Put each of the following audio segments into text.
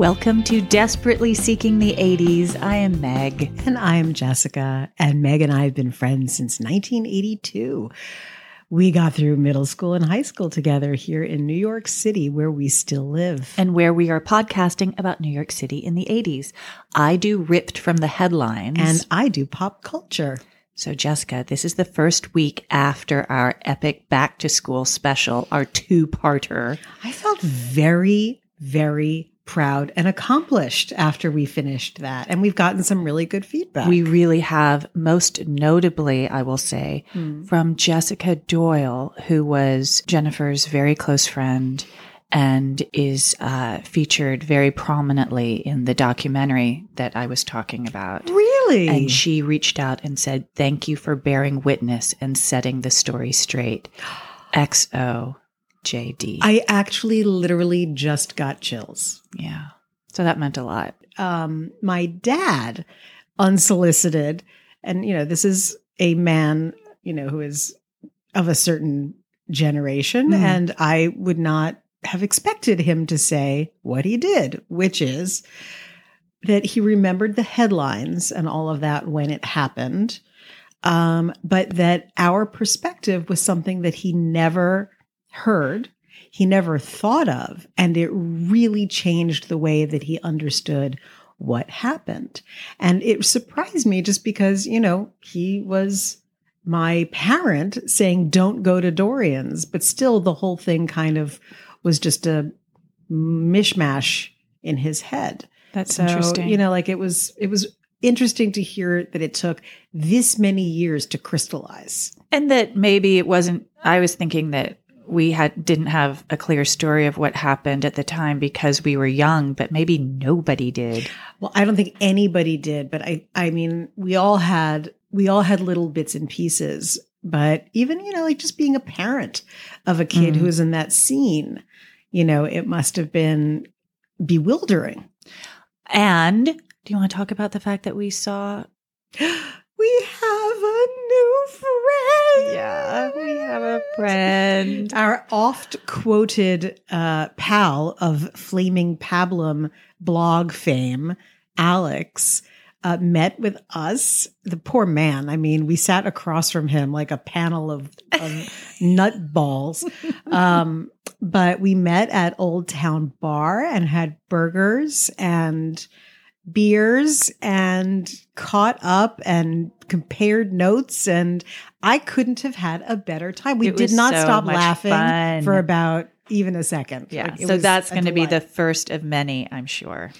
Welcome to Desperately Seeking the 80s. I am Meg. And I'm Jessica. And Meg and I have been friends since 1982. We got through middle school and high school together here in New York City, where we still live. And where we are podcasting about New York City in the 80s. I do ripped from the headlines. And I do pop culture. So, Jessica, this is the first week after our epic back to school special, our two parter. I felt very, very proud and accomplished after we finished that. And we've gotten some really good feedback. We really have, most notably, I will say, mm. from Jessica Doyle, who was Jennifer's very close friend and is uh, featured very prominently in the documentary that I was talking about. Really? And she reached out and said, Thank you for bearing witness and setting the story straight. XO. JD. I actually literally just got chills. Yeah. So that meant a lot. Um, my dad, unsolicited, and you know, this is a man, you know, who is of a certain generation, mm. and I would not have expected him to say what he did, which is that he remembered the headlines and all of that when it happened, um, but that our perspective was something that he never heard, he never thought of. And it really changed the way that he understood what happened. And it surprised me just because, you know, he was my parent saying, don't go to Dorrian's, but still the whole thing kind of was just a mishmash in his head. That's so, interesting. You know, like it was, it was interesting to hear that it took this many years to crystallize. And that maybe it wasn't, I was thinking that we had didn't have a clear story of what happened at the time because we were young, but maybe nobody did. Well, I don't think anybody did, but I I mean, we all had we all had little bits and pieces, but even, you know, like just being a parent of a kid mm. who was in that scene, you know, it must have been bewildering. And do you want to talk about the fact that we saw we have a new friend. Yeah, we have a friend. Our oft quoted uh, pal of Flaming Pablum blog fame, Alex, uh, met with us. The poor man. I mean, we sat across from him like a panel of, of nut balls. Um, but we met at Old Town Bar and had burgers and beers and caught up and compared notes and I couldn't have had a better time. We did not so stop laughing fun. for about even a second. Yeah. Like, so that's going to be the first of many, I'm sure.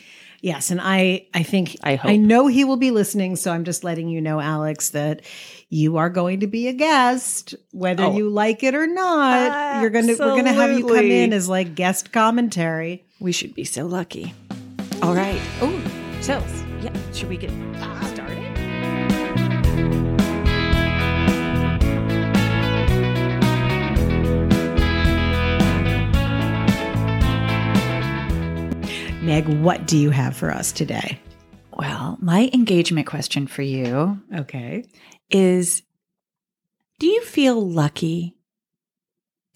Yes, and I I think I hope. I know he will be listening, so I'm just letting you know Alex that you are going to be a guest whether oh. you like it or not. Absolutely. You're going to we're going to have you come in as like guest commentary. We should be so lucky. All right. Oh, so, yeah, should we get uh, started? Meg, what do you have for us today? Well, my engagement question for you, okay, is do you feel lucky?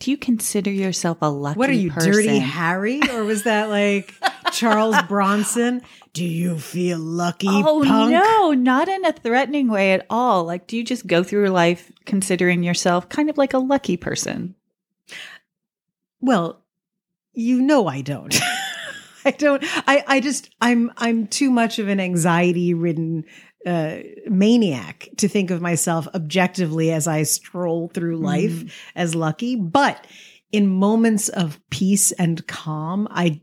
Do you consider yourself a lucky What are you, person? Dirty Harry? Or was that like Charles Bronson. Do you feel lucky? Oh punk? no, not in a threatening way at all. Like, do you just go through life considering yourself kind of like a lucky person? Well, you know I don't. I don't. I I just I'm I'm too much of an anxiety ridden uh, maniac to think of myself objectively as I stroll through life mm. as lucky, but in moments of peace and calm, I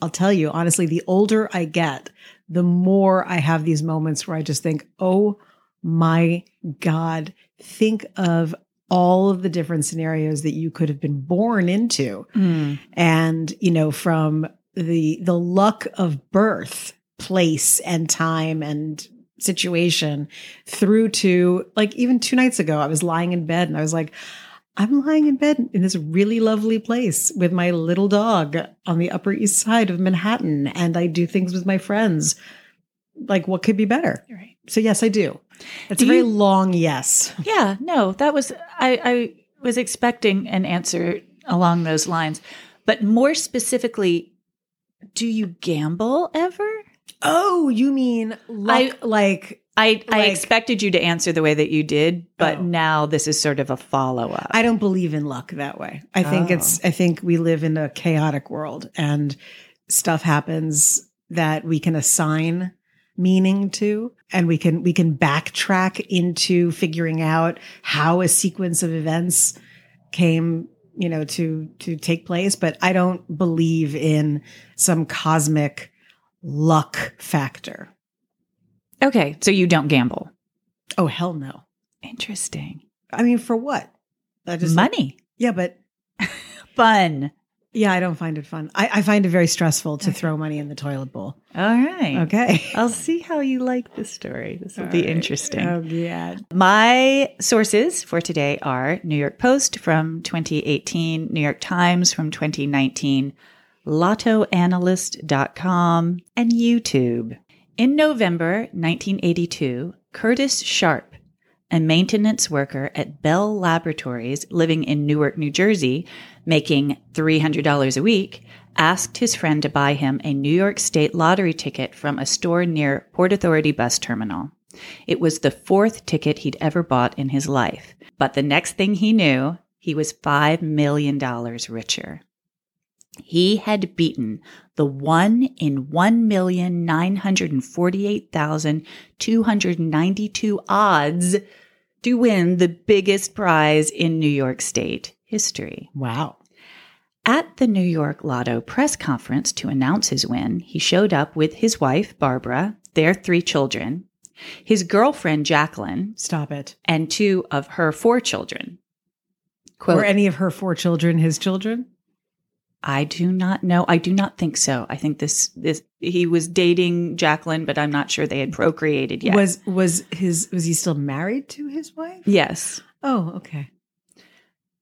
I'll tell you honestly, the older I get, the more I have these moments where I just think, oh my God, think of all of the different scenarios that you could have been born into. Mm. And, you know, from the the luck of birth, place and time and situation through to like even two nights ago, I was lying in bed and I was like, I'm lying in bed in this really lovely place with my little dog on the Upper East Side of Manhattan, and I do things with my friends. Like, what could be better? Right. So, yes, I do. It's do a very you, long yes. Yeah, no, that was, I, I was expecting an answer along those lines. But more specifically, Do you gamble ever? Oh, you mean luck, like I, I expected you to answer the way that you did, but Oh. now this is sort of a follow up. I don't believe in luck that way. I think Oh. it's I think we live in a chaotic world and stuff happens that we can assign meaning to and we can we can backtrack into figuring out how a sequence of events came you know to to take place but I don't believe in some cosmic luck factor. Okay, so you don't gamble. Oh hell no. Interesting. I mean for what? I just Money. Yeah, but Fun. Yeah, I don't find it fun. I, I find it very stressful to throw money in the toilet bowl. All right. Okay. I'll see how you like this story. This will be interesting. Oh, yeah. My sources for today are New York Post from 2018, New York Times from 2019, lottoanalyst.com, and YouTube. In November 1982, Curtis Sharp, a maintenance worker at Bell Laboratories living in Newark, New Jersey, making $300 a week, asked his friend to buy him a New York State lottery ticket from a store near Port Authority bus terminal. It was the fourth ticket he'd ever bought in his life. But the next thing he knew, he was $5 million richer. He had beaten the 1 in 1,948,292 odds to win the biggest prize in New York State history. Wow. At the New York Lotto press conference to announce his win, he showed up with his wife, Barbara, their three children, his girlfriend, Jacqueline, Stop it. and two of her four children. Quote, Were any of her four children his children? I do not know. I do not think so. I think this this he was dating Jacqueline, but I'm not sure they had procreated yet. Was was his was he still married to his wife? yes. Oh, okay.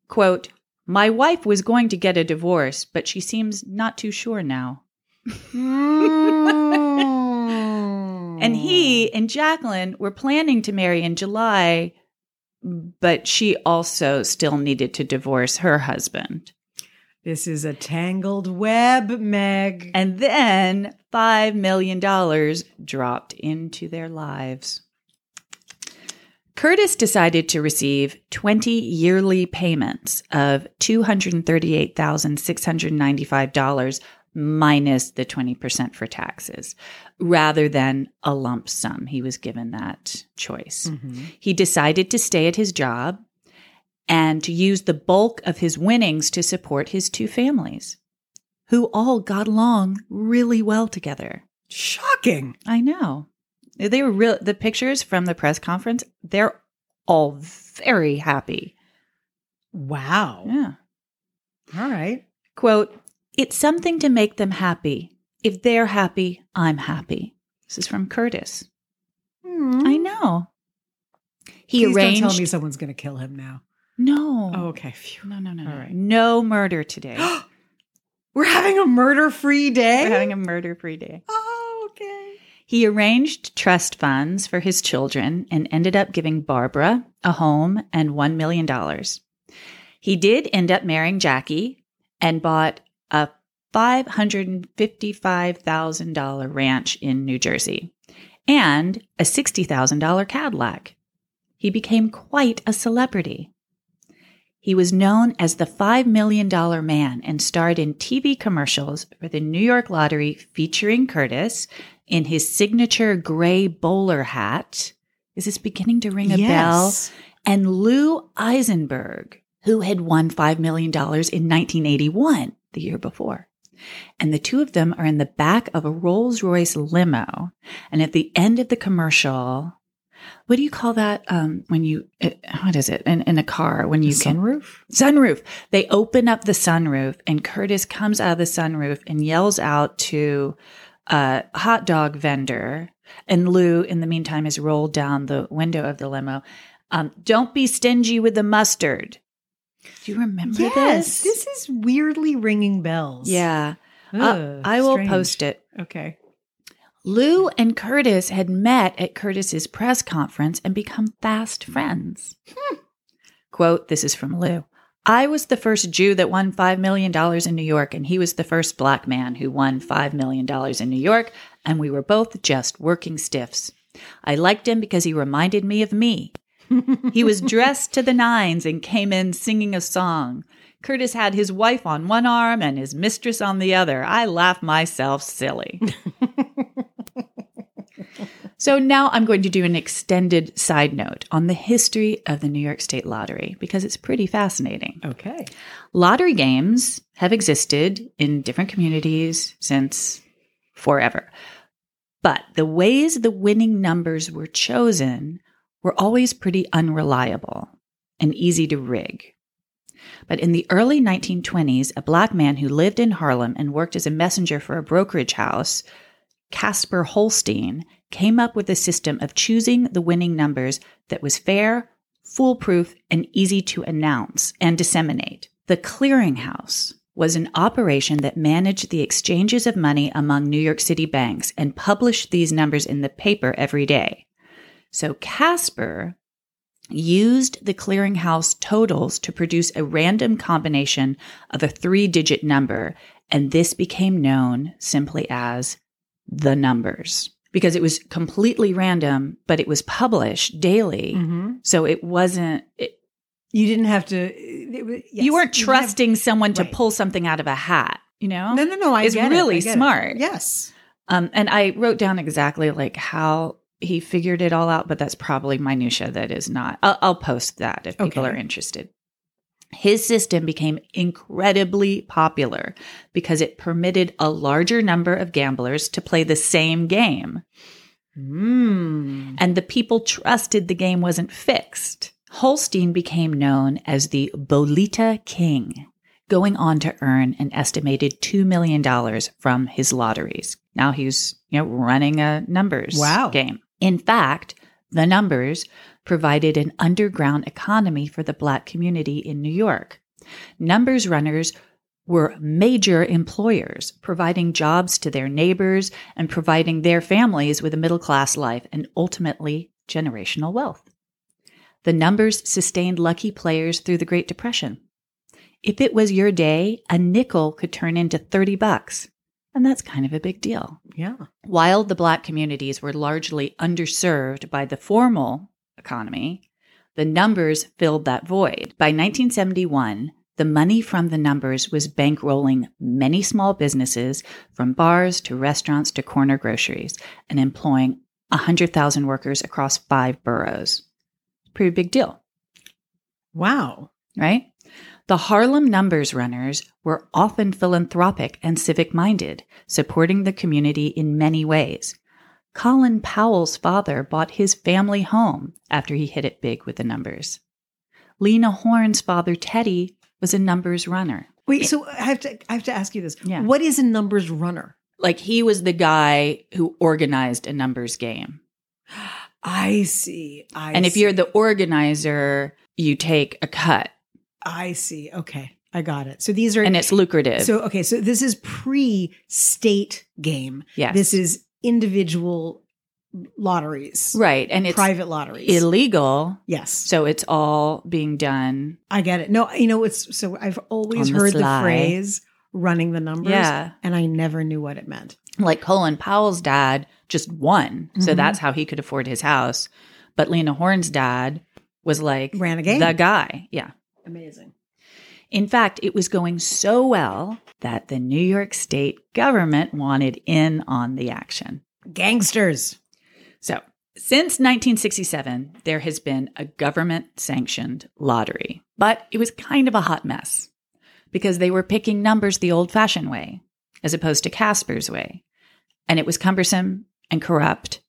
Quote, my wife was going to get a divorce, but she seems not too sure now. Hmm. And he and Jacqueline were planning to marry in July, but she also still needed to divorce her husband. This is a tangled web, Meg. And then $5 million dropped into their lives. Curtis decided to receive 20 yearly payments of $238,695 minus the 20% for taxes rather than a lump sum. He was given that choice. Mhm. He decided to stay at his job and to use the bulk of his winnings to support his two families, who all got along really well together. Shocking. I know. They were real the pictures from the press conference, they're all very happy. Wow. Yeah. All right. Quote, it's something to make them happy. If they're happy, I'm happy. This is from Curtis. Hmm. I know. He Please arranged don't tell me someone's going to kill him now. No. Oh, okay. Phew. No, no, no, All no. right. No murder today. We're having a murder-free day. We're having a murder free day. oh, okay. He arranged trust funds for his children and ended up giving Barbara a home and $1 million. He did end up marrying Jackie and bought a $555,000 ranch in New Jersey and a $60,000 Cadillac. He became quite a celebrity. He was known as the $5 million man and starred in TV commercials for the New York Lottery featuring Curtis in his signature gray bowler hat. Is this beginning to ring a bell? Yes. And Lou Eisenberg, who had won $5 million in 1981, the year before. And the two of them are in the back of a Rolls Royce limo. And at the end of the commercial, what do you call that? Um, when you, uh, what is it? In, in a car, when you can Sunroof? sunroof. They open up the sunroof, and Curtis comes out of the sunroof and yells out to a hot dog vendor. And Lou, in the meantime, has rolled down the window of the limo. Um, Don't be stingy with the mustard. Do you remember Yes. this? This is weirdly ringing bells. yeah. Uh, I will strange. post it. Okay. Lou and Curtis had met at Curtis's press conference and become fast friends. Hmm. Quote, this is from Lou. I was the first Jew that won $5 million in New York, and he was the first black man who won $5 million in New York, and we were both just working stiffs. I liked him because he reminded me of me. he was dressed to the nines and came in singing a song. Curtis had his wife on one arm and his mistress on the other. I laughed myself silly. so now I'm going to do an extended side note on the history of the New York State Lottery because it's pretty fascinating. Okay. Lottery games have existed in different communities since forever. But the ways the winning numbers were chosen were always pretty unreliable and easy to rig. But in the early 1920s, a black man who lived in Harlem and worked as a messenger for a brokerage house, Casper Holstein, came up with a system of choosing the winning numbers that was fair, foolproof, and easy to announce and disseminate. The clearinghouse was an operation that managed the exchanges of money among New York City banks and published these numbers in the paper every day. So Casper used the clearinghouse totals to produce a random combination of a three digit number, and this became known simply as the numbers because it was completely random, but it was published daily. Mm-hmm. So it wasn't, it, You didn't have to. it yes. you weren't didn't have- trusting someone to right. pull something out of a hat, you know? no, no, no. I It's get it, really I get it. smart. Yes. Um, and I wrote down exactly like how he figured it all out, but that's probably minutia that is not. I'll, I'll post that if people are interested. His system became incredibly popular because it permitted a larger number of gamblers to play the same game, Mm. and the people trusted the game wasn't fixed. Holstein became known as the Bolita King, going on to earn an estimated $2 million from his lotteries. Now he's, you know, running a numbers Wow. game. In fact, the numbers provided an underground economy for the black community in New York. Numbers runners were major employers, providing jobs to their neighbors and providing their families with a middle class life and ultimately generational wealth. The numbers sustained lucky players through the Great Depression. If it was your day, a nickel could turn into 30 bucks. And that's kind of a big deal. Yeah. While the black communities were largely underserved by the formal economy, the numbers filled that void. By 1971, the money from the numbers was bankrolling many small businesses, from bars to restaurants to corner groceries, and employing 100,000 workers across five boroughs. Pretty big deal Wow. right? The Harlem Numbers Runners were often philanthropic and civic minded, supporting the community in many ways. Colin Powell's father bought his family home after he hit it big with the numbers. Lena Horne's father, Teddy, was a numbers runner. Wait. So I have to. I have to ask you this. Yeah. What is a numbers runner? Like he was the guy who organized a numbers game. I see. I and if see. you're the organizer, you take a cut I see. Okay. I got it. So these are and it's lucrative. So okay, so this is pre-state game. yes. This is individual lotteries, right. And it's private lotteries. illegal. yes, So it's all being done. I get it. No, you know it's so I've always the heard the, phrase "running the numbers," Yeah. and I never knew what it meant. Like Colin Powell's dad just won. So Mhm. that's how he could afford his house. But Lena Horne's dad was like Ran a game. the guy. Yeah. Amazing. In fact, it was going so well that the New York state government wanted in on the action. Gangsters. So, since 1967, there has been a government sanctioned lottery, but it was kind of a hot mess because they were picking numbers the old fashioned way as opposed to Casper's way. And it was cumbersome and corrupt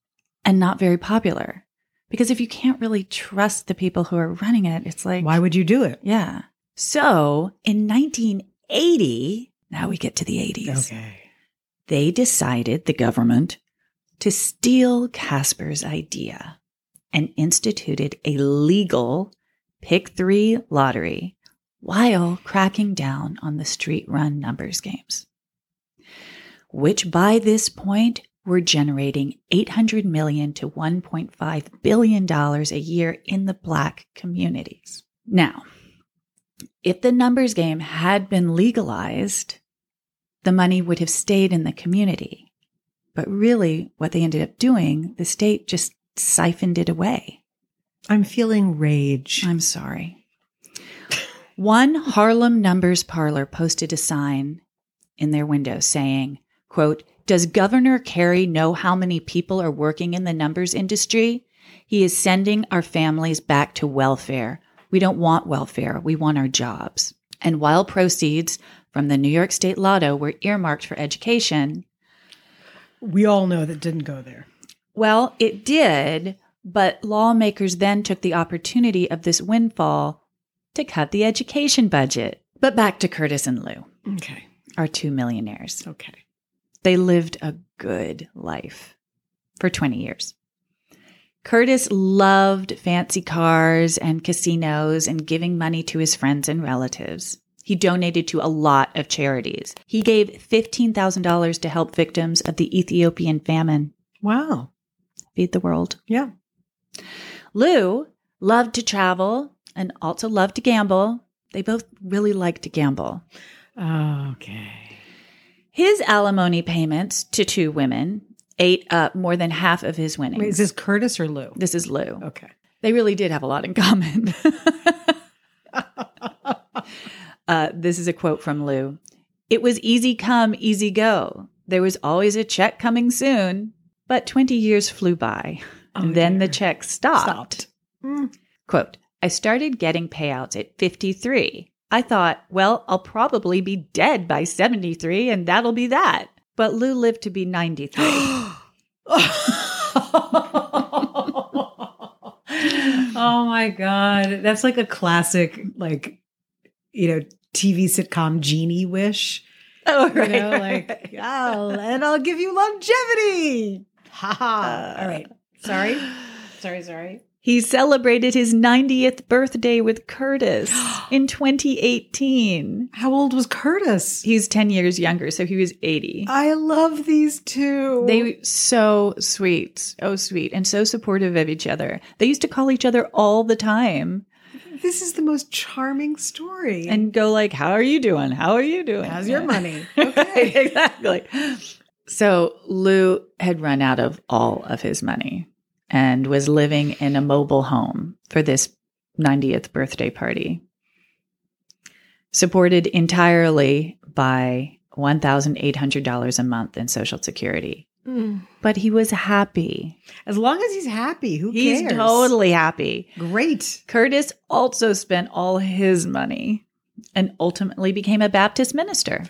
and not very popular because if you can't really trust the people who are running it, it's like, Why would you do it? yeah. So in 1980, now we get to the 80s Okay. they decided, the government, to steal Casper's idea and instituted a legal pick three lottery while cracking down on the street run numbers games, which by this point were generating 800 million to 1.5 billion dollars a year in the black communities. Now, If the numbers game had been legalized, the money would have stayed in the community. But really, what they ended up doing, the state just siphoned it away. I'm feeling rage. I'm sorry. One Harlem Numbers parlor posted a sign in their window saying, quote, Does Governor Carey know how many people are working in the numbers industry? He is sending our families back to welfare. We don't want welfare. We want our jobs. And while proceeds from the New York State Lotto were earmarked for education, We all know that didn't go there. well, it did, but lawmakers then took the opportunity of this windfall to cut the education budget. But back to Curtis and Lou, Okay. our two millionaires. Okay. They lived a good life for 20 years. Curtis loved fancy cars and casinos and giving money to his friends and relatives. He donated to a lot of charities. He gave $15,000 to help victims of the Ethiopian famine. Wow. Feed the world. Yeah. Lou loved to travel and also loved to gamble. They both really liked to gamble. Okay. His alimony payments to two women ate up more than half of his winnings. Wait, is this Curtis or Lou? this is Lou. Okay. They really did have a lot in common. uh, this is a quote from Lou. It was easy come, easy go. There was always a check coming soon, but 20 years flew by. And Oh, then the check stopped. Stopped. Mm. Quote, I started getting payouts at 53. I thought, well, I'll probably be dead by 73 and that'll be that. But Lou lived to be 93. oh my god, that's like a classic, like you know, TV sitcom genie wish. oh, You know, like oh, and I'll give you longevity. Ha ha. Uh. All right. Sorry. Sorry. Sorry. He celebrated his 90th birthday with Curtis in 2018. How old was Curtis? He's 10 years younger, so he was 80. I love these two. They so sweet, oh sweet, and so supportive of each other. They used to call each other all the time this is the most charming story. and go like, "How are you doing? How are you doing? how's your money? Okay. exactly. So Lou had run out of all of his money and was living in a mobile home for this 90th birthday party, supported entirely by $1,800 a month in Social Security. Mm. But he was happy. As long as he's happy, who He's cares? totally happy. great. Curtis also spent all his money and ultimately became a Baptist minister.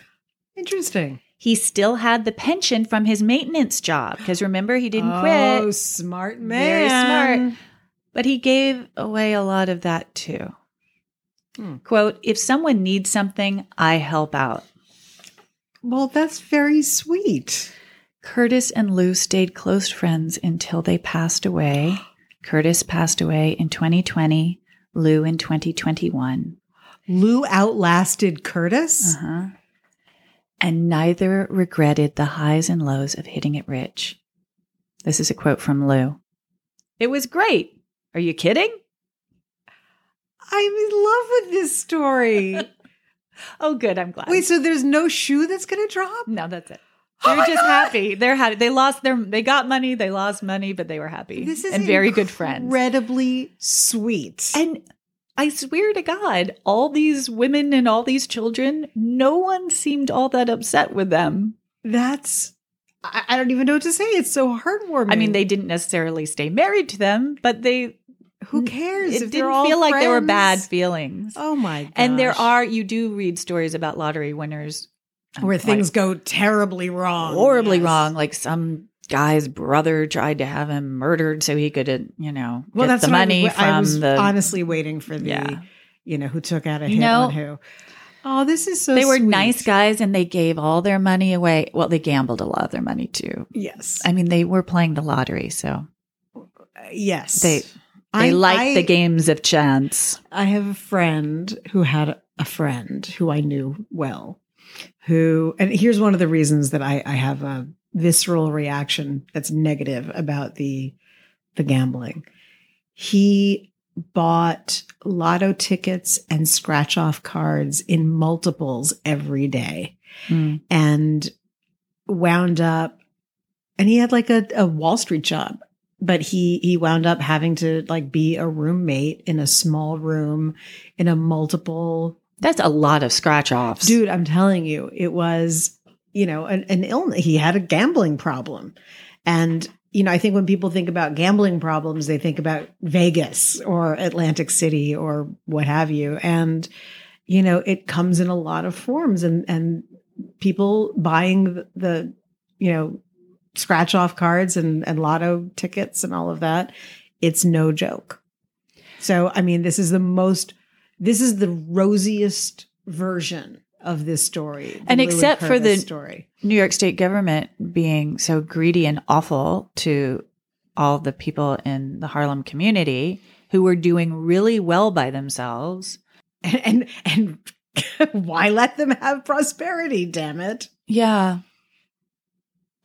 Interesting. He still had the pension from his maintenance job because remember, he didn't Oh, quit, Oh, smart man. Very smart. but he gave away a lot of that too. Hmm. Quote, if someone needs something, I help out. Well, that's very sweet. Curtis and Lou stayed close friends until they passed away. Curtis passed away in 2020, Lou in 2021. Lou outlasted Curtis. Uh-huh. And neither regretted the highs and lows of hitting it rich. This is a quote from Lou. It was great. Are you kidding? I'm in love with this story. Oh, good. I'm glad. Wait, so there's no shoe that's going to drop? no, that's it. Oh They're my just God! happy. They're happy. They lost their. They got money. They lost money, but they were happy. This is and very good friends. Incredibly sweet. And I swear to God, all these women and all these children, no one seemed all that upset with them. that's I, I don't even know what to say. It's so heartwarming. I mean, they didn't necessarily stay married to them, but they who cares? it if didn't feel like there were bad feelings. Oh my god! and there are you do read stories about lottery winners um, where like, things go terribly wrong, horribly Yes. wrong. Like some guy's brother tried to have him murdered so he could, uh, you know, Well, get that's the I money was- from I was the. honestly waiting for the, Yeah. you know, who took out a hit No. on who. Oh, this is so. they were sweet. nice guys and they gave all their money away. Well, they gambled a lot of their money too. Yes, I mean, they were playing the lottery, so yes. they they I- liked I- the games of chance. I have a friend who had a friend who I knew well, who, and here's one of the reasons that I, I have a visceral reaction that's negative about the the gambling. He bought lotto tickets and scratch off cards in multiples every day Mm. and wound up and he had like a, a Wall Street job, but he he wound up having to like be a roommate in a small room in a multiple That's a lot of scratch offs. dude, I'm telling you, it was, you know, an, an illness. He had a gambling problem. And, you know, I think when people think about gambling problems, they think about Vegas or Atlantic City or what have you. And, you know, it comes in a lot of forms and, and people buying the, the you know, scratch off cards and, and lotto tickets and all of that. It's no joke. So, I mean, this is the most, this is the rosiest version of this story. And except for the- story. New York State government being so greedy and awful to all the people in the Harlem community who were doing really well by themselves. And, and, and why let them have prosperity, damn it? Yeah.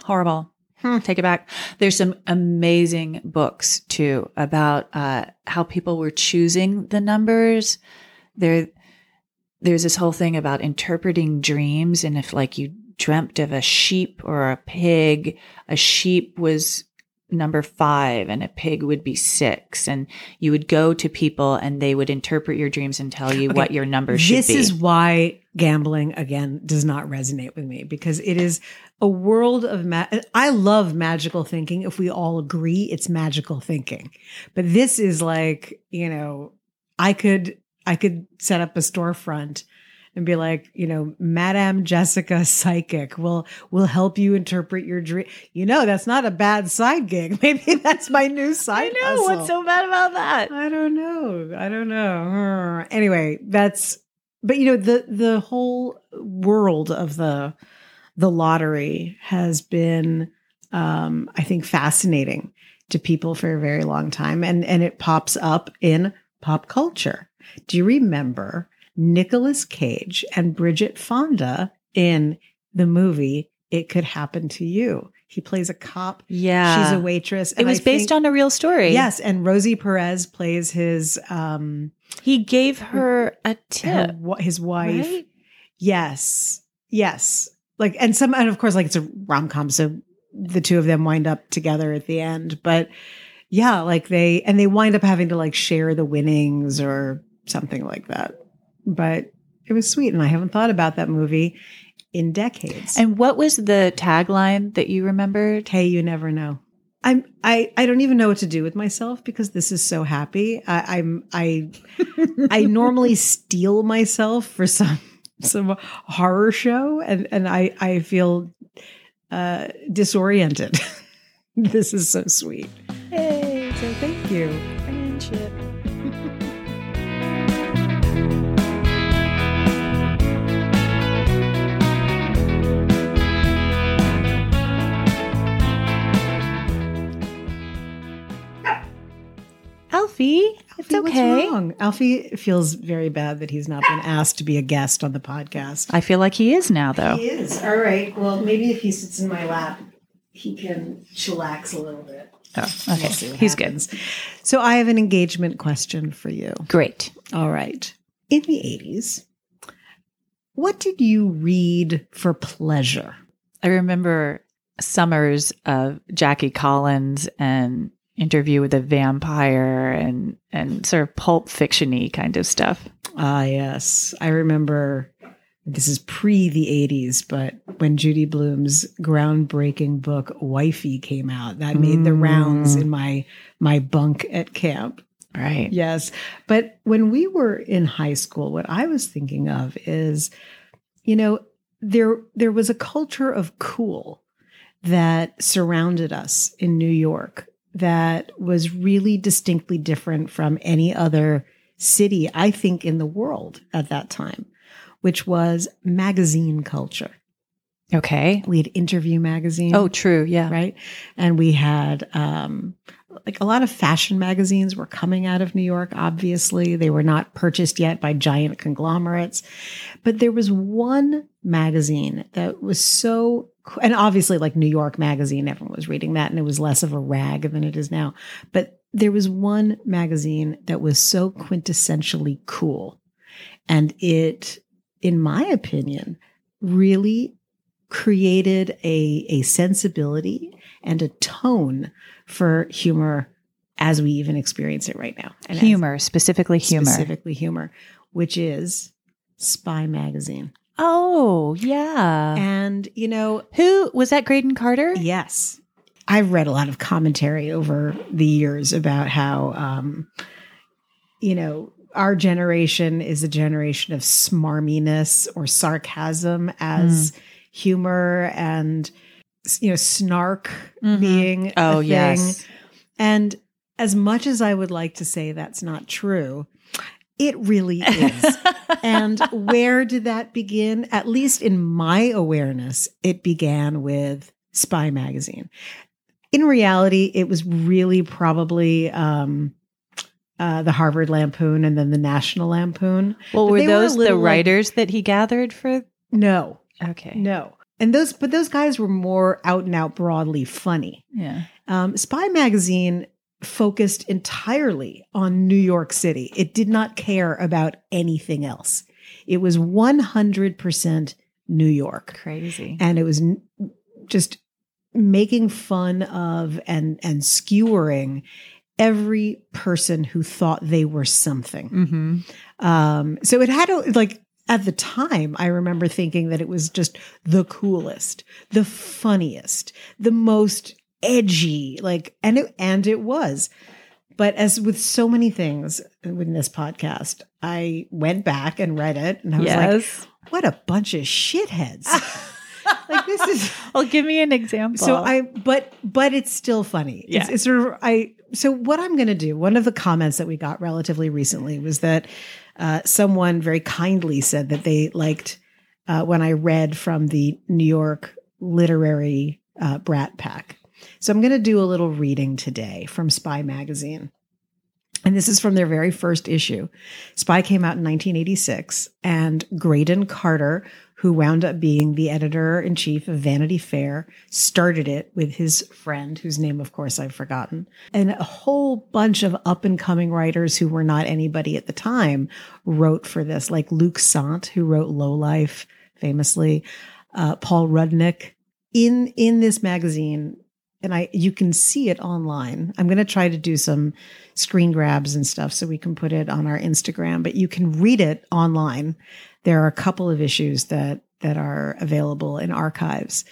Horrible. Hmm. Take it back. There's some amazing books too about uh, how people were choosing the numbers. There, there's this whole thing about interpreting dreams, and if like you dreamt of a sheep or a pig, a sheep was number five and a pig would be six, and you would go to people and they would interpret your dreams and tell you Okay. what your numbers should This be. This is why gambling again does not resonate with me because it is a world of ma- I love magical thinking if we all agree it's magical thinking. But this is like, you know, I could I could set up a storefront and be like, you know, Madame Jessica Psychic will will help you interpret your dream. You know, that's not a bad side gig. Maybe that's my new side. I know hustle. What's so bad about that? I don't know. I don't know. Anyway, that's but you know the the whole world of the the lottery has been um I think fascinating to people for a very long time and and it pops up in pop culture. Do you remember Nicolas Cage and Bridget Fonda in the movie It Could Happen to You? He plays a cop. Yeah. She's a waitress. It was based on a real story. Yes, and Rosie Perez plays his um He gave her a tip. wa- his wife. right? Yes. Yes. Like and some and of course like it's a rom-com so the two of them wind up together at the end, but yeah, like they and they wind up having to like share the winnings or something like that. But it was sweet and I haven't thought about that movie in decades. And what was the tagline that you remembered? Hey, you never know. I'm I I don't even know what to do with myself because this is so happy. I, I'm I I normally steal myself for some some horror show and and I I feel uh disoriented. this is so sweet. Hey, so thank you. Friendship. Alfie, it's Alfie, what's okay. wrong? Alfie feels very bad that he's not been asked to be a guest on the podcast. I feel like he is now, though. He is. All right. Well, maybe if he sits in my lap, he can chillax a little bit. Oh, We'll okay. see what He's happens. So I have an engagement question for you. Great. All right. In the 80s, what did you read for pleasure? I remember summers of Jackie Collins and interview with a vampire and and sort of pulp fictiony kind of stuff. Ah, yes. I remember this is pre the 80s, but when Judy Blume's groundbreaking book Wifey came out, that made the rounds Mm. in my my bunk at camp. Right. Yes. But when we were in high school, what I was thinking of is, you know, there there was a culture of cool that surrounded us in New York that was really distinctly different from any other city, I think, in the world at that time, which was magazine culture. Okay. We had Interview magazine Oh, true. Yeah. right? And we had um, like a lot of fashion magazines were coming out of New York. Obviously, they were not purchased yet by giant conglomerates, but there was one magazine that was so. And obviously, like New York Magazine, everyone was reading that, and it was less of a rag than it is now. But there was one magazine that was so quintessentially cool. And it, in my opinion, really created a, a sensibility and a tone for humor as we even experience it right now. And humor, specifically humor. Specifically humor, which is Spy Magazine. Oh, yeah. And, you know, Who was that? Graydon Carter? Yes. I've read a lot of commentary over the years about how, um, you know, our generation is a generation of smarminess or sarcasm as humor and, you know, snark Mhm. being a Oh, yes. And as much as I would like to say that's not true, it really is. and where did that begin? At least in my awareness, it began with Spy Magazine. In reality, it was really probably um, uh, the Harvard Lampoon and then the National Lampoon. well, But were they were those the little, like- writers that he gathered for? No, Okay. no. And those, but those guys were more out and out broadly funny. Yeah. Um, Spy Magazine focused entirely on New York City. It did not care about anything else. It was 100% New York. Crazy. And it was just making fun of and, and skewering every person who thought they were something. Mm-hmm. Um, so it had a, like at the time, I remember thinking that it was just the coolest, the funniest, the most edgy, like, and it, and it was. But as with so many things in this podcast, I went back and read it and I was yes. like, what a bunch of shitheads. like this is well, give me an example. so I, but but it's still funny. It's, Yeah. it's sort of I. So what I'm going to do? One of the comments that we got relatively recently was that uh, someone very kindly said that they liked uh, when I read from the New York Literary uh, Brat Pack. So I'm going to do a little reading today from Spy Magazine. And this is from their very first issue. Spy came out in 1986, and Graydon Carter, who wound up being the editor in chief of Vanity Fair, started it with his friend, whose name, of course, I've forgotten. And a whole bunch of up and coming writers who were not anybody at the time wrote for this, like Luc Sante, who wrote Low Life famously, uh, Paul Rudnick. In, in this magazine, and I you can see it online. I'm going to try to do some screen grabs and stuff so we can put it on our Instagram, but you can read it online. There are a couple of issues that that are available in archives.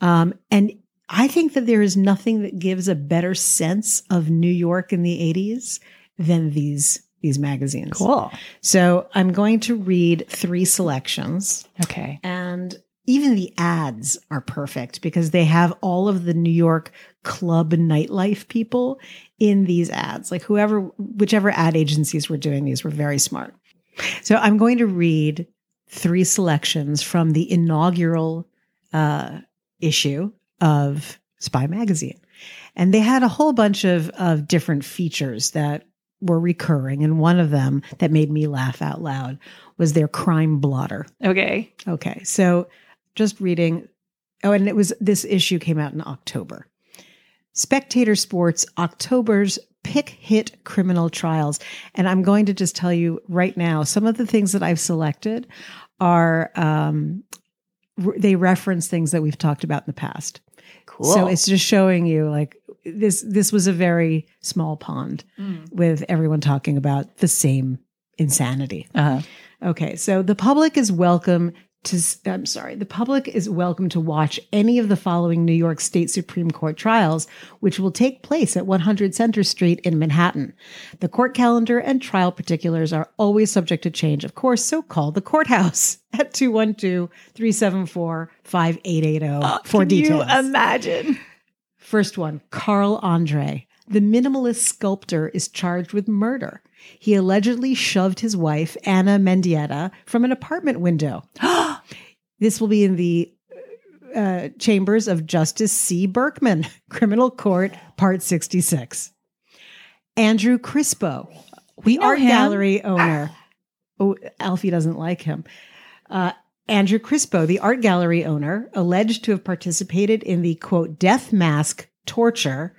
Um, and I think that there is nothing that gives a better sense of New York in the 80s than these these magazines. cool. So I'm going to read three selections Okay. and even the ads are perfect because they have all of the New York club nightlife people in these ads. Like whoever, whichever ad agencies were doing these were very smart. So I'm going to read three selections from the inaugural uh, issue of Spy Magazine. And they had a whole bunch of, of different features that were recurring. And one of them that made me laugh out loud was their crime blotter. Okay. Okay. So just reading. Oh, and it was this issue came out in October. Spectator Sports October's pick hit criminal trials. And I'm going to just tell you right now some of the things that I've selected are um, re- they reference things that we've talked about in the past. Cool. So it's just showing you like this this was a very small pond Mm. with everyone talking about the same insanity. Uh-huh. Okay, so the public is welcome to, I'm sorry, the public is welcome to watch any of the following New York State Supreme Court trials, which will take place at 100 Center Street in Manhattan. The court calendar and trial particulars are always subject to change. Of course, so call the courthouse at 212 374 5880 for Can details. You imagine. First one, Carl Andre. The minimalist sculptor is charged with murder. He allegedly shoved his wife, Ana Mendieta, from an apartment window. this will be in the uh, chambers of Justice C. Berkman, Criminal Court, Part 66. Andrew Crispo, We the know art him. gallery owner. Oh, Alfie doesn't like him. Uh, Andrew Crispo, the art gallery owner, alleged to have participated in the quote death mask torture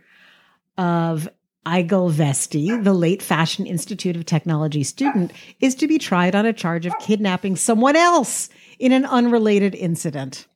of Eigil Vesti, the late Fashion Institute of Technology student, is to be tried on a charge of kidnapping someone else in an unrelated incident.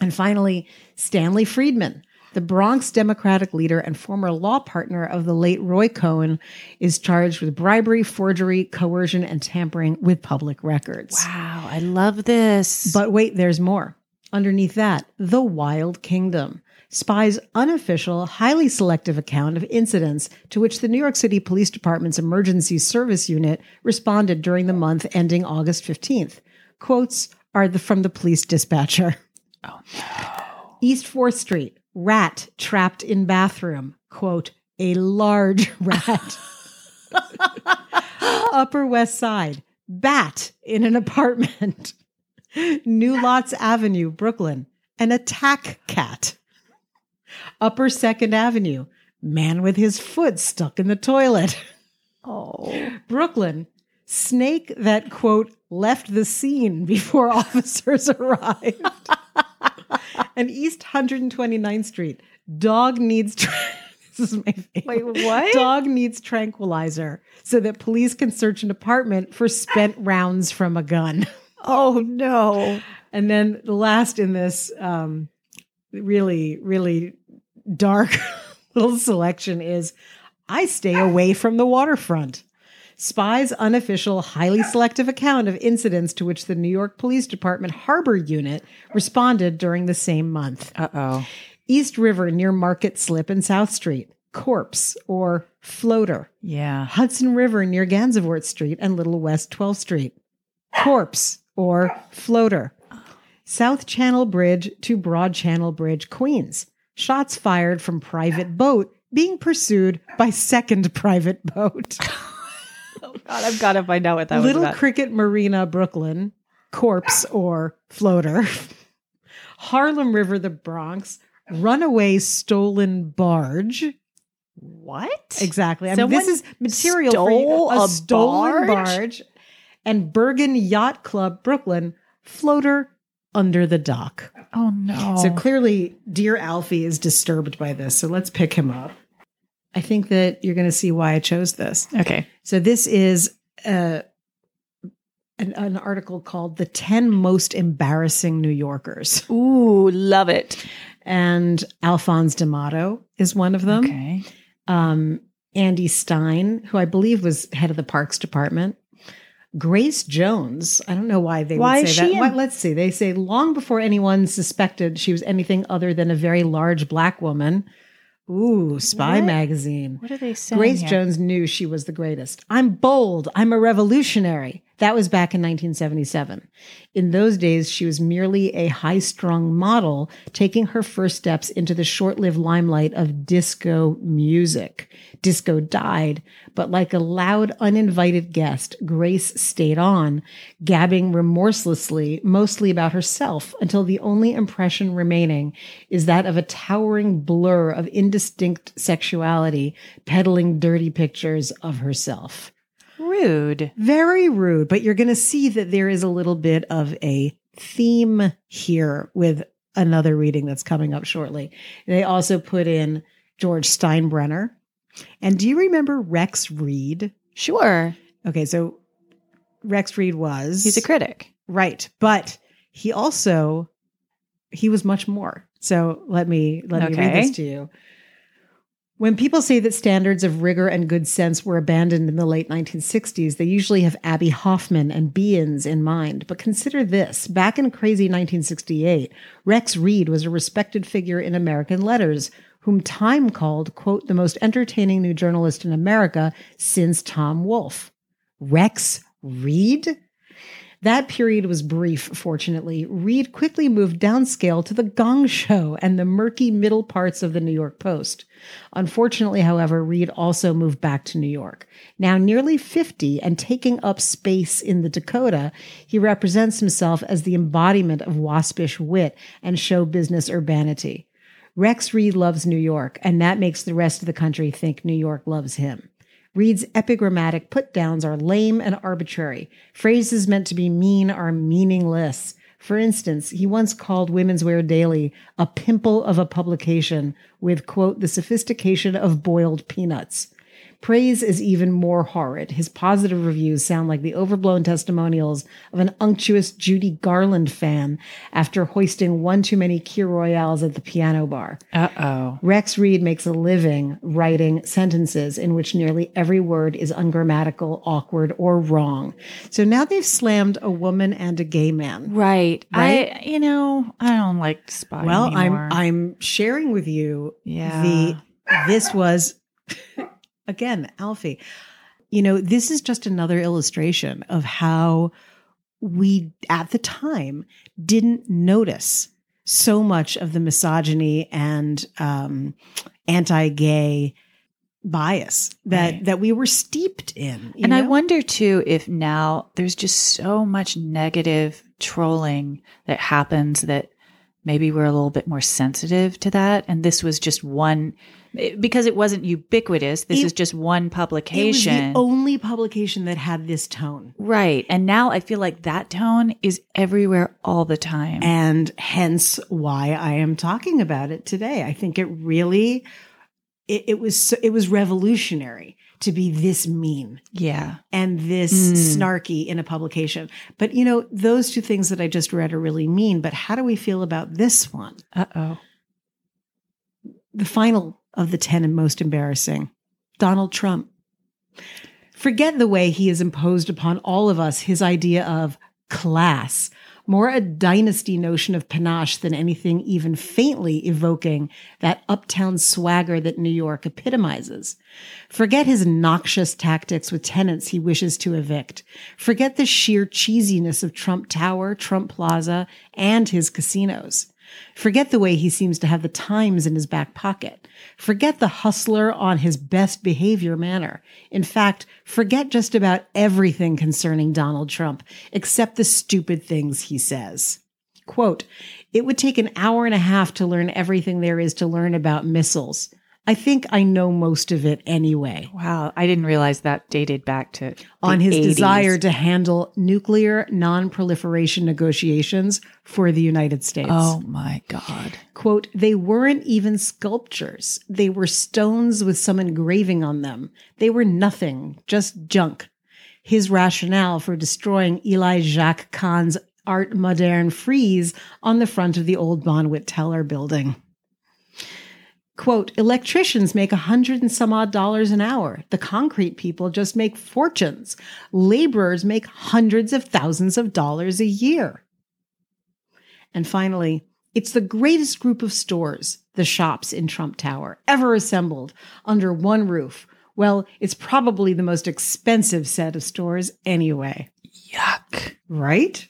And finally, Stanley Friedman, the Bronx Democratic leader and former law partner of the late Roy Cohn, is charged with bribery, forgery, coercion, and tampering with public records. Wow, I love this. But wait, there's more. Underneath that, the Wild Kingdom. Spy's unofficial, highly selective account of incidents to which the New York City Police Department's Emergency Service Unit responded during the month ending August 15th. Quotes are the, from the police dispatcher. oh no. East 4th Street, rat trapped in bathroom. Quote, a large rat. Upper West Side, bat in an apartment. New Lots Avenue, Brooklyn, an attack cat. Upper Second Avenue, man with his foot stuck in the toilet. Oh. Brooklyn, snake that, quote, left the scene before officers arrived. and East 129th Street, dog needs. Tra- this is my favorite. Wait, what? Dog needs tranquilizer so that police can search an apartment for spent rounds from a gun. Oh no. And then the last in this um, really, really dark little selection is I stay away from the waterfront. Spy's unofficial, highly selective account of incidents to which the New York Police Department Harbor Unit responded during the same month. Uh oh. East River near Market Slip and South Street, corpse or floater. Yeah. Hudson River near Gansevoort Street and Little West 12th Street, corpse or floater. South Channel Bridge to Broad Channel Bridge, Queens. Shots fired from private boat being pursued by second private boat. Oh God, I've got to find out what that Little was about. Cricket Marina, Brooklyn, corpse or floater. Harlem River, the Bronx, runaway stolen barge. what? Exactly. I mean, this is material for you. A, a stolen barge? barge. And Bergen Yacht Club, Brooklyn, floater under the dock. Oh no. So clearly, dear Alfie is disturbed by this. So let's pick him up. I think that you're going to see why I chose this. okay. So this is uh, an, an article called "The Ten Most Embarrassing New Yorkers," Ooh, love it. and Alphonse D'Amato is one of them. Okay. Um, Andy Stein, who I believe was head of the Parks Department. Grace Jones. I don't know why they Why would say that. What- let's see. They say long before anyone suspected she was anything other than a very large black woman. Ooh, Spy What? Magazine. What are they saying? Grace here? Jones knew she was the greatest. I'm bold. I'm a revolutionary. That was back in 1977. In those days, she was merely a high strung model taking her first steps into the short lived limelight of disco music. Disco died, but like a loud, uninvited guest, Grace stayed on, gabbing remorselessly, mostly about herself, until the only impression remaining is that of a towering blur of indistinct sexuality, peddling dirty pictures of herself. Rude. Very rude, but you're going to see that there is a little bit of a theme here with another reading that's coming up shortly. They also put in George Steinbrenner. And do you remember Rex Reed? Sure. Okay, so Rex Reed was He's a critic. right, but he also he was much more. So let me let me read this to you. When people say that standards of rigor and good sense were abandoned in the late 1960s, they usually have Abbie Hoffman and Beans in mind. But consider this back in crazy 1968, Rex Reed was a respected figure in American letters, whom Time called, quote, the most entertaining new journalist in America since Tom Wolfe. Rex Reed? That period was brief, fortunately. Reed quickly moved downscale to the Gong Show and the murky middle parts of the New York Post. Unfortunately, however, Reed also moved back to New York. Now nearly 50 and taking up space in the Dakota, he represents himself as the embodiment of waspish wit and show business urbanity. Rex Reed loves New York, and that makes the rest of the country think New York loves him. Reed's epigrammatic put downs are lame and arbitrary. Phrases meant to be mean are meaningless. For instance, he once called Women's Wear Daily a pimple of a publication with, quote, the sophistication of boiled peanuts. Praise is even more horrid. His positive reviews sound like the overblown testimonials of an unctuous Judy Garland fan after hoisting one too many Kir Royales at the piano bar. Uh oh. Rex Reed makes a living writing sentences in which nearly every word is ungrammatical, awkward, or wrong. So now they've slammed a woman and a gay man. Right. Right? I, you know, I don't like spy. Well, anymore. I'm I'm sharing with you Yeah. the this was again, Alfie. You know, this is just another illustration of how we at the time didn't notice so much of the misogyny and um, anti-gay bias that Right. that we were steeped in. And I wonder too if now there's just so much negative trolling that happens that maybe we're a little bit more sensitive to that. And this was just one, because it wasn't ubiquitous. This It- is just one publication. it was the only publication that had this tone. right. And now I feel like that tone is everywhere all the time. and hence why I am talking about it today. I think it really it, it was so- it was revolutionary to be this mean yeah. and this Mm. snarky in a publication. But you know, those two things that I just read are really mean, but how do we feel about this one? Uh oh. The final of the 10 and most embarrassing. Donald Trump. Forget the way he has imposed upon all of us his idea of class, more a dynasty notion of panache than anything even faintly evoking that uptown swagger that New York epitomizes. Forget his noxious tactics with tenants he wishes to evict. Forget the sheer cheesiness of Trump Tower, Trump Plaza, and his casinos. Forget the way he seems to have the Times in his back pocket. Forget the hustler on his best behavior manner. In fact, forget just about everything concerning Donald Trump, except the stupid things he says. Quote, it would take an hour and a half to learn everything there is to learn about missiles. I think I know most of it anyway. Wow. I didn't realize that dated back to On his 80s. desire to handle nuclear non proliferation negotiations for the United States. Oh my God. Quote, they weren't even sculptures. They were stones with some engraving on them. They were nothing, just junk. His rationale for destroying Ely Jacques Kahn's Art Moderne frieze on the front of the old Bonwit Teller building. Quote, electricians make a hundred and some odd dollars an hour. The concrete people just make fortunes. Laborers make hundreds of thousands of dollars a year. And finally, it's the greatest group of stores, the shops in Trump Tower, ever assembled under one roof. Well, it's probably the most expensive set of stores anyway, Yuck. right?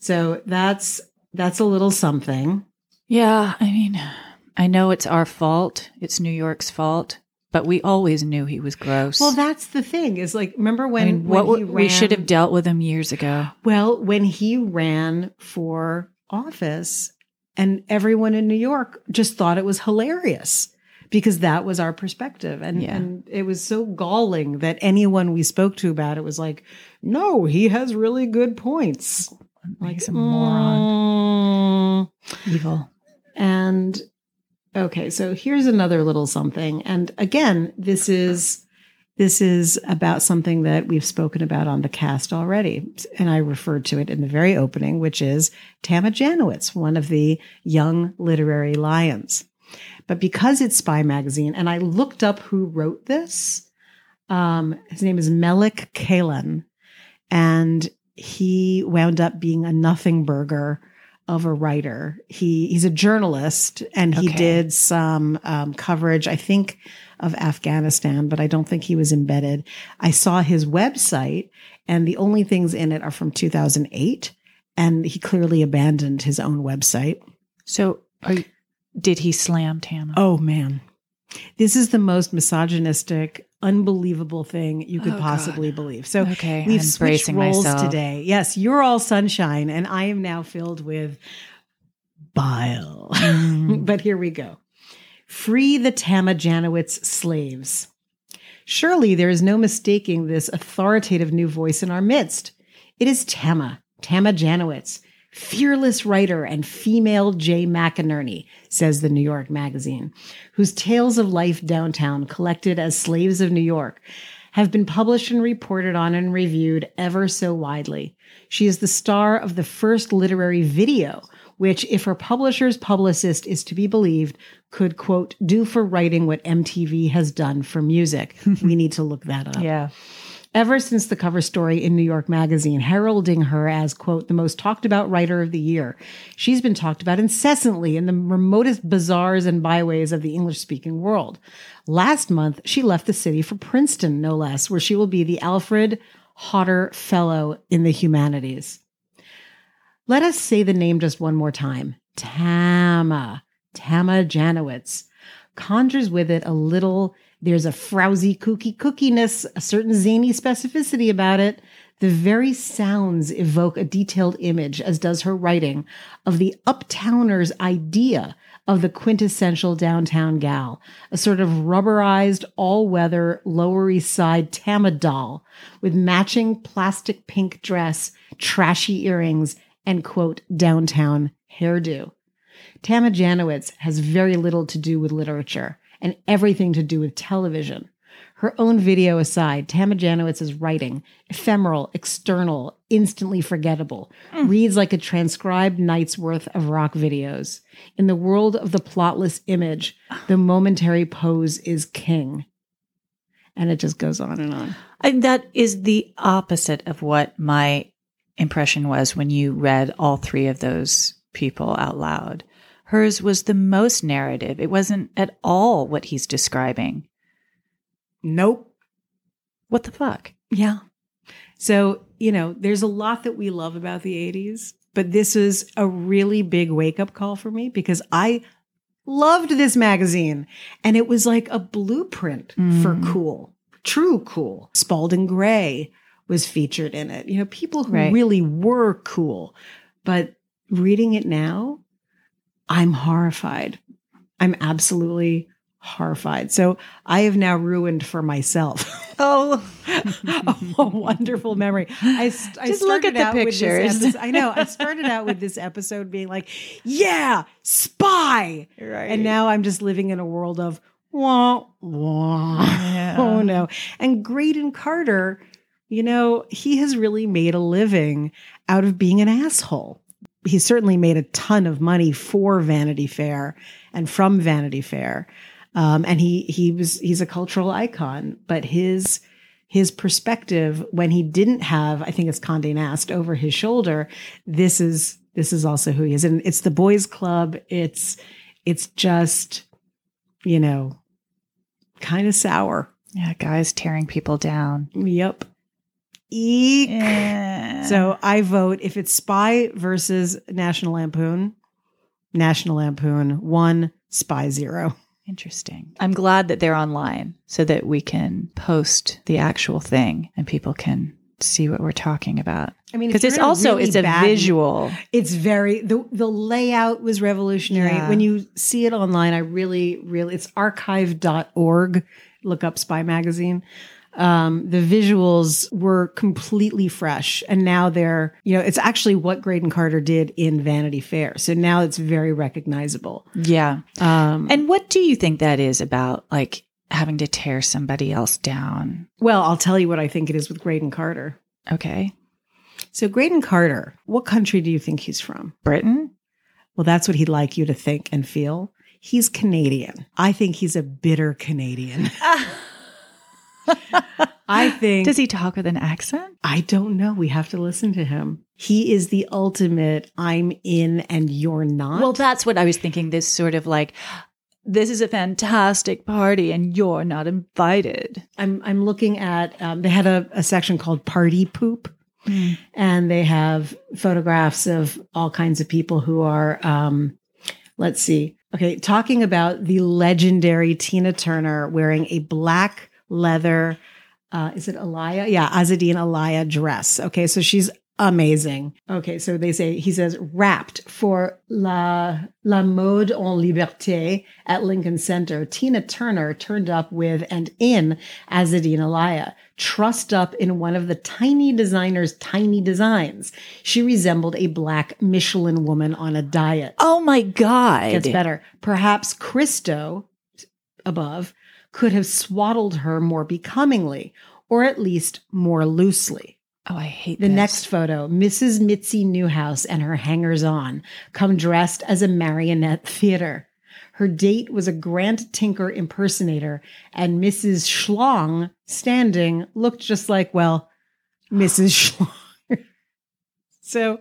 So that's that's a little something. Yeah, I mean, I know it's our fault. It's New York's fault, but we always knew he was gross. Well, that's the thing is like remember when, I mean, what when he w- we should have dealt with him years ago. Well, when he ran for office, and everyone in New York just thought it was hilarious because that was our perspective. And, Yeah. and it was so galling that anyone we spoke to about it was like, no, he has really good points. Like, He's a moron. mm. Evil. And okay, so here's another little something. And again, this is this is about something that we've spoken about on the cast already. And I referred to it in the very opening, which is Tama Janowitz, one of the young literary lions. But because it's Spy Magazine, and I looked up who wrote this, um, his name is Melik Kaylan, and he wound up being a nothing burger of a writer. He he's a journalist, and he Okay. did some um, coverage, I think, of Afghanistan, but I don't think he was embedded. I saw his website, and the only things in it are from 2008, and he clearly abandoned his own website. So, you, did he slam Tama? Oh man. This is the most misogynistic, unbelievable thing you could Oh, God. possibly believe. So okay. we've I'm switched roles myself. today. Yes, you're all sunshine, and I am now filled with bile. Mm. but here we go. Free the Tama Janowitz slaves. Surely there is no mistaking this authoritative new voice in our midst. It is Tama, Tama Janowitz, fearless writer and female Jay McInerney, says the New York Magazine, whose tales of life downtown, collected as Slaves of New York, have been published and reported on and reviewed ever so widely. She is the star of the first literary video, which, if her publisher's publicist is to be believed, could, quote, do for writing what MTV has done for music. we need to look that up. Yeah. Ever since the cover story in New York Magazine heralding her as, quote, the most talked about writer of the year, she's been talked about incessantly in the remotest bazaars and byways of the English speaking world. Last month, she left the city for Princeton, no less, where she will be the Alfred Hodder Fellow in the Humanities. Let us say the name just one more time Tama. Tama Janowitz conjures with it a little, there's a frowsy kooky cookiness, a certain zany specificity about it. The very sounds evoke a detailed image, as does her writing, of the uptowner's idea of the quintessential downtown gal, a sort of rubberized, all weather Lower East Side Tama doll with matching plastic pink dress, trashy earrings, and quote, downtown hairdo. Tama Janowitz has very little to do with literature and everything to do with television. Her own video aside, Tama Janowitz's writing, ephemeral, external, instantly forgettable, hmm. reads like a transcribed night's worth of rock videos. In the world of the plotless image, the momentary pose is king. And it just goes on and on. And that is the opposite of what my impression was when you read all three of those people out loud. Hers was the most narrative. It wasn't at all what he's describing. Nope. What the fuck? Yeah. So, you know, there's a lot that we love about the 80s, but this is a really big wake up call for me because I loved this magazine and it was like a blueprint for mm. cool, true cool. Spalding Gray was featured in it. You know, people who Right. really were cool. But reading it now, I'm horrified. I'm absolutely horrified. So I have now ruined for myself. Oh, a wonderful memory. I, I Just look at the out with this pictures. I know. I started out with this episode being like, "Yeah, spy," right. and now I'm just living in a world of wah wah. Yeah. Oh no! And Graydon Carter, you know, he has really made a living out of being an asshole. He's certainly made a ton of money for Vanity Fair and from Vanity Fair. Um, and he he was he's a cultural icon, but his his perspective when he didn't have, I think it's Condé Nast over his shoulder, this is this is also who he is. And it's the boys club. It's it's just, you know, kind of sour. yeah, guys tearing people down. Yep. Eek. Eh. So I vote if it's Spy versus National Lampoon, National Lampoon one, Spy zero. Interesting. I'm glad that they're online so that we can post the actual thing and people can see what we're talking about. I mean, Because it's also really it's a bad- visual. It's very the the layout was revolutionary. Yeah. When you see it online, I really, really it's archive.org. Look up Spy Magazine. Um, the visuals were completely fresh, and now they're you know it's actually what Graydon Carter did in Vanity Fair. So now it's very recognizable. Yeah. Um, And what do you think that is about like having to tear somebody else down? well, I'll tell you what I think it is with Graydon Carter. Okay. So Graydon Carter, what country do you think he's from? Britain? Well, that's what he'd like you to think and feel. He's Canadian. I think he's a bitter Canadian. I think Does he talk with an accent? I don't know. We have to listen to him. He is the ultimate I'm in and you're not. Well, that's what I was thinking. This sort of like, this is a fantastic party and you're not invited. I'm I'm looking at um, they had a, a section called party poop and they have photographs of all kinds of people who are um, let's see okay talking about the legendary tina turner wearing a black leather uh, is it alaïa yeah azzedine alaïa dress okay so she's amazing okay so they say he says wrapped for la la mode en liberté at lincoln center tina turner turned up with and in azzedine alaïa trussed up in one of the tiny designer's tiny designs. She resembled a black Michelin woman on a diet. Oh my God. Gets better. Perhaps Christo, above, could have swaddled her more becomingly, or at least more loosely. Oh, I hate The this. next photo, Mrs. Mitzi Newhouse and her hangers on come dressed as a marionette theater. Her date was a Grant Tinker impersonator, and Mrs. Schlong, standing, looked just like, well, Mrs. Schlong. so,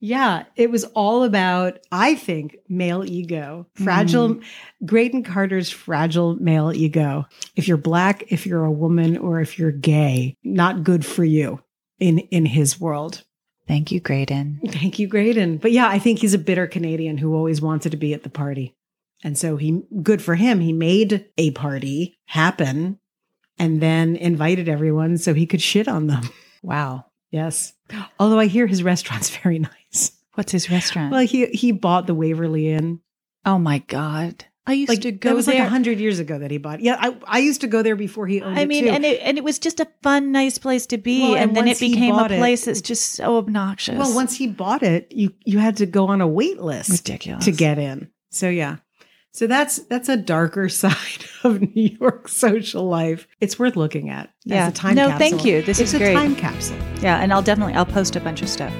yeah, it was all about, I think, male ego, fragile, mm. Graydon Carter's fragile male ego. If you're black, if you're a woman, or if you're gay, not good for you in in his world. Thank you, Graydon. Thank you, Graydon. But yeah, I think he's a bitter Canadian who always wanted to be at the party. And so he good for him. He made a party happen and then invited everyone so he could shit on them. Wow. Yes. Although I hear his restaurant's very nice. What's his restaurant? Well, he he bought the Waverly Inn. oh my God. I used Like to go that was there. like a hundred years ago that he bought. Yeah, I, I used to go there before he owned it. I mean, and it and it was just a fun, nice place to be, Well, and, and then it became a bought it- place that's just so obnoxious. well, once he bought it, you you had to go on a wait list. ridiculous to get in. So yeah. So that's that's a darker side of New York social life. It's worth looking at. Yeah. As a time No, capsule. thank you. This it's is a great. time capsule. Yeah, and I'll definitely I'll post a bunch of stuff.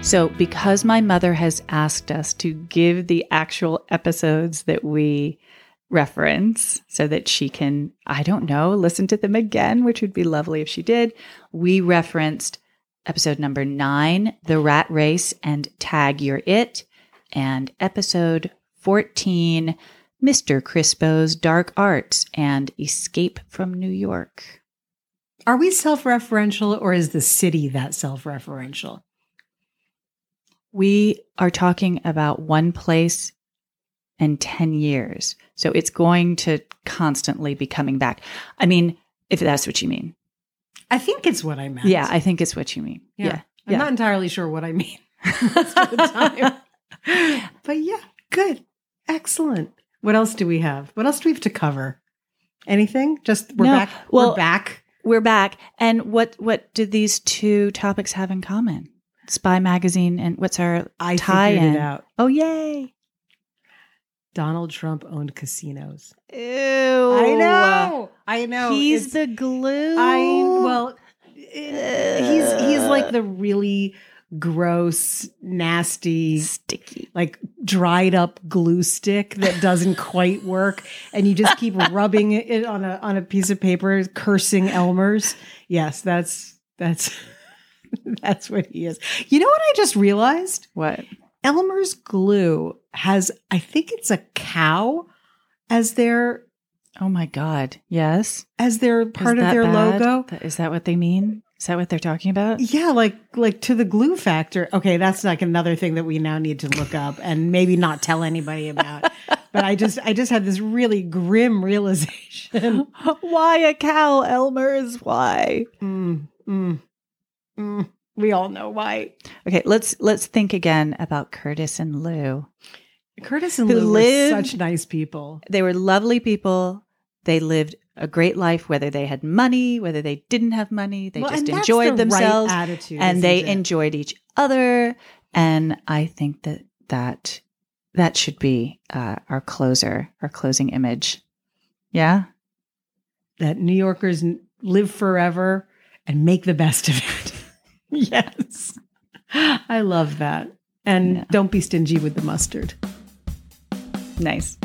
So, because my mother has asked us to give the actual episodes that we reference so that she can, I don't know, listen to them again, which would be lovely if she did, we referenced episode number nine, The Rat Race and Tag Your It, and episode 14, Mr. Crispo's Dark Arts and Escape from New York. Are we self-referential or is the city that self-referential? We are talking about one place and 10 years. So it's going to constantly be coming back. I mean, if that's what you mean. I think it's what I meant. Yeah, I think it's what you mean. Yeah. Yeah. I'm yeah. not entirely sure what I mean most of the time. but yeah, good. Excellent. What else do we have? What else do we have to cover? Anything? Just we're No. back. Well, we're back. We're back. And what what do these two topics have in common? Spy magazine and what's our I tie figured in? Oh yay. Donald Trump owned casinos. Ew. I know. I know. He's It's- the glue. I well it- he's he's like the really gross, nasty, sticky. like dried up glue stick that doesn't quite work and you just keep rubbing it on a on a piece of paper cursing Elmer's. Yes, that's that's that's what he is. You know what I just realized? What? Elmer's glue has I think it's a cow as their Oh my god. Yes. as their part of their bad? logo. Is that what they mean? Is that what they're talking about? Yeah, like like to the glue factor. Okay, that's like another thing that we now need to look up and maybe not tell anybody about. but I just I just had this really grim realization. why a cow, Elmer's? Why? Mm, mm, mm. We all know why. Okay, let's let's think again about Curtis and Lou. Curtis and Lou were such nice people. They were lovely people. They lived a great life, whether they had money, whether they didn't have money. They Well, just enjoyed the right themselves attitude, and they it? enjoyed each other. And I think that that that should be uh, our closer, our closing image. Yeah. that New Yorkers live forever and make the best of it. yes. I love that. And Yeah. don't be stingy with the mustard. Nice.